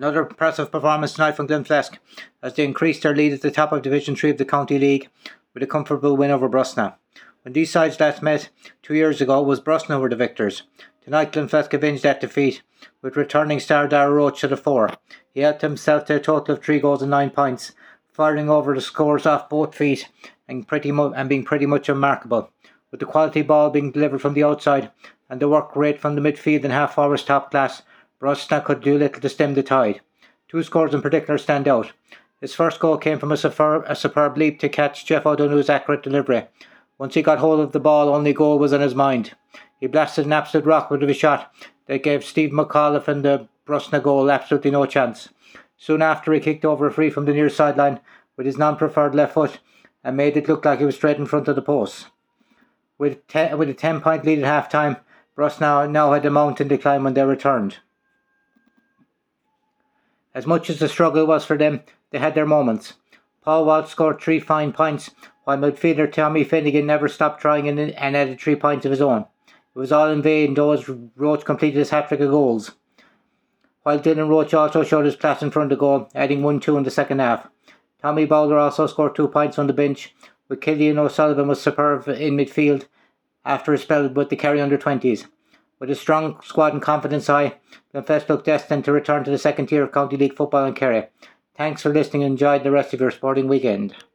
Another impressive performance tonight from Glenflesk as they increased their lead at the top of Division 3 of the County League with a comfortable win over Brosna. When these sides last met two years ago, it was Brosna who were the victors. Tonight, Glenflesk avenged that defeat with returning star Dara Roach to the fore. He helped himself to a total of three goals and nine points, firing over the scores off both feet and pretty mu- and being pretty much unmarkable. With the quality ball being delivered from the outside and the work rate from the midfield and half forwards top class, Brosna could do little to stem the tide. Two scores in particular stand out. His first goal came from a superb, a superb leap to catch Jeff O'Donoghue's accurate delivery. Once he got hold of the ball, only goal was on his mind. He blasted an absolute rocket of a shot that gave Steve McAuliffe and the Brosna goal absolutely no chance. Soon after, he kicked over a free from the near sideline with his non-preferred left foot and made it look like he was straight in front of the post. With, te- with a 10 point lead at half time, Brosna now had a mountain to climb when they returned. As much as the struggle was for them, they had their moments. Paul Walsh scored three fine points, while midfielder Tommy Finnegan never stopped trying and, and added three points of his own. It was all in vain, though as Roach completed his hat trick of goals. While Dylan Roach also showed his class in front of the goal, adding 1 2 in the second half. Tommy Bowler also scored two points on the bench, with Killian O'Sullivan was superb in midfield after a spell with the Kerry under 20s. With a strong squad and confidence high, Glenflesk look destined to return to the second tier of County League football in Kerry. Thanks for listening and enjoy the rest of your sporting weekend.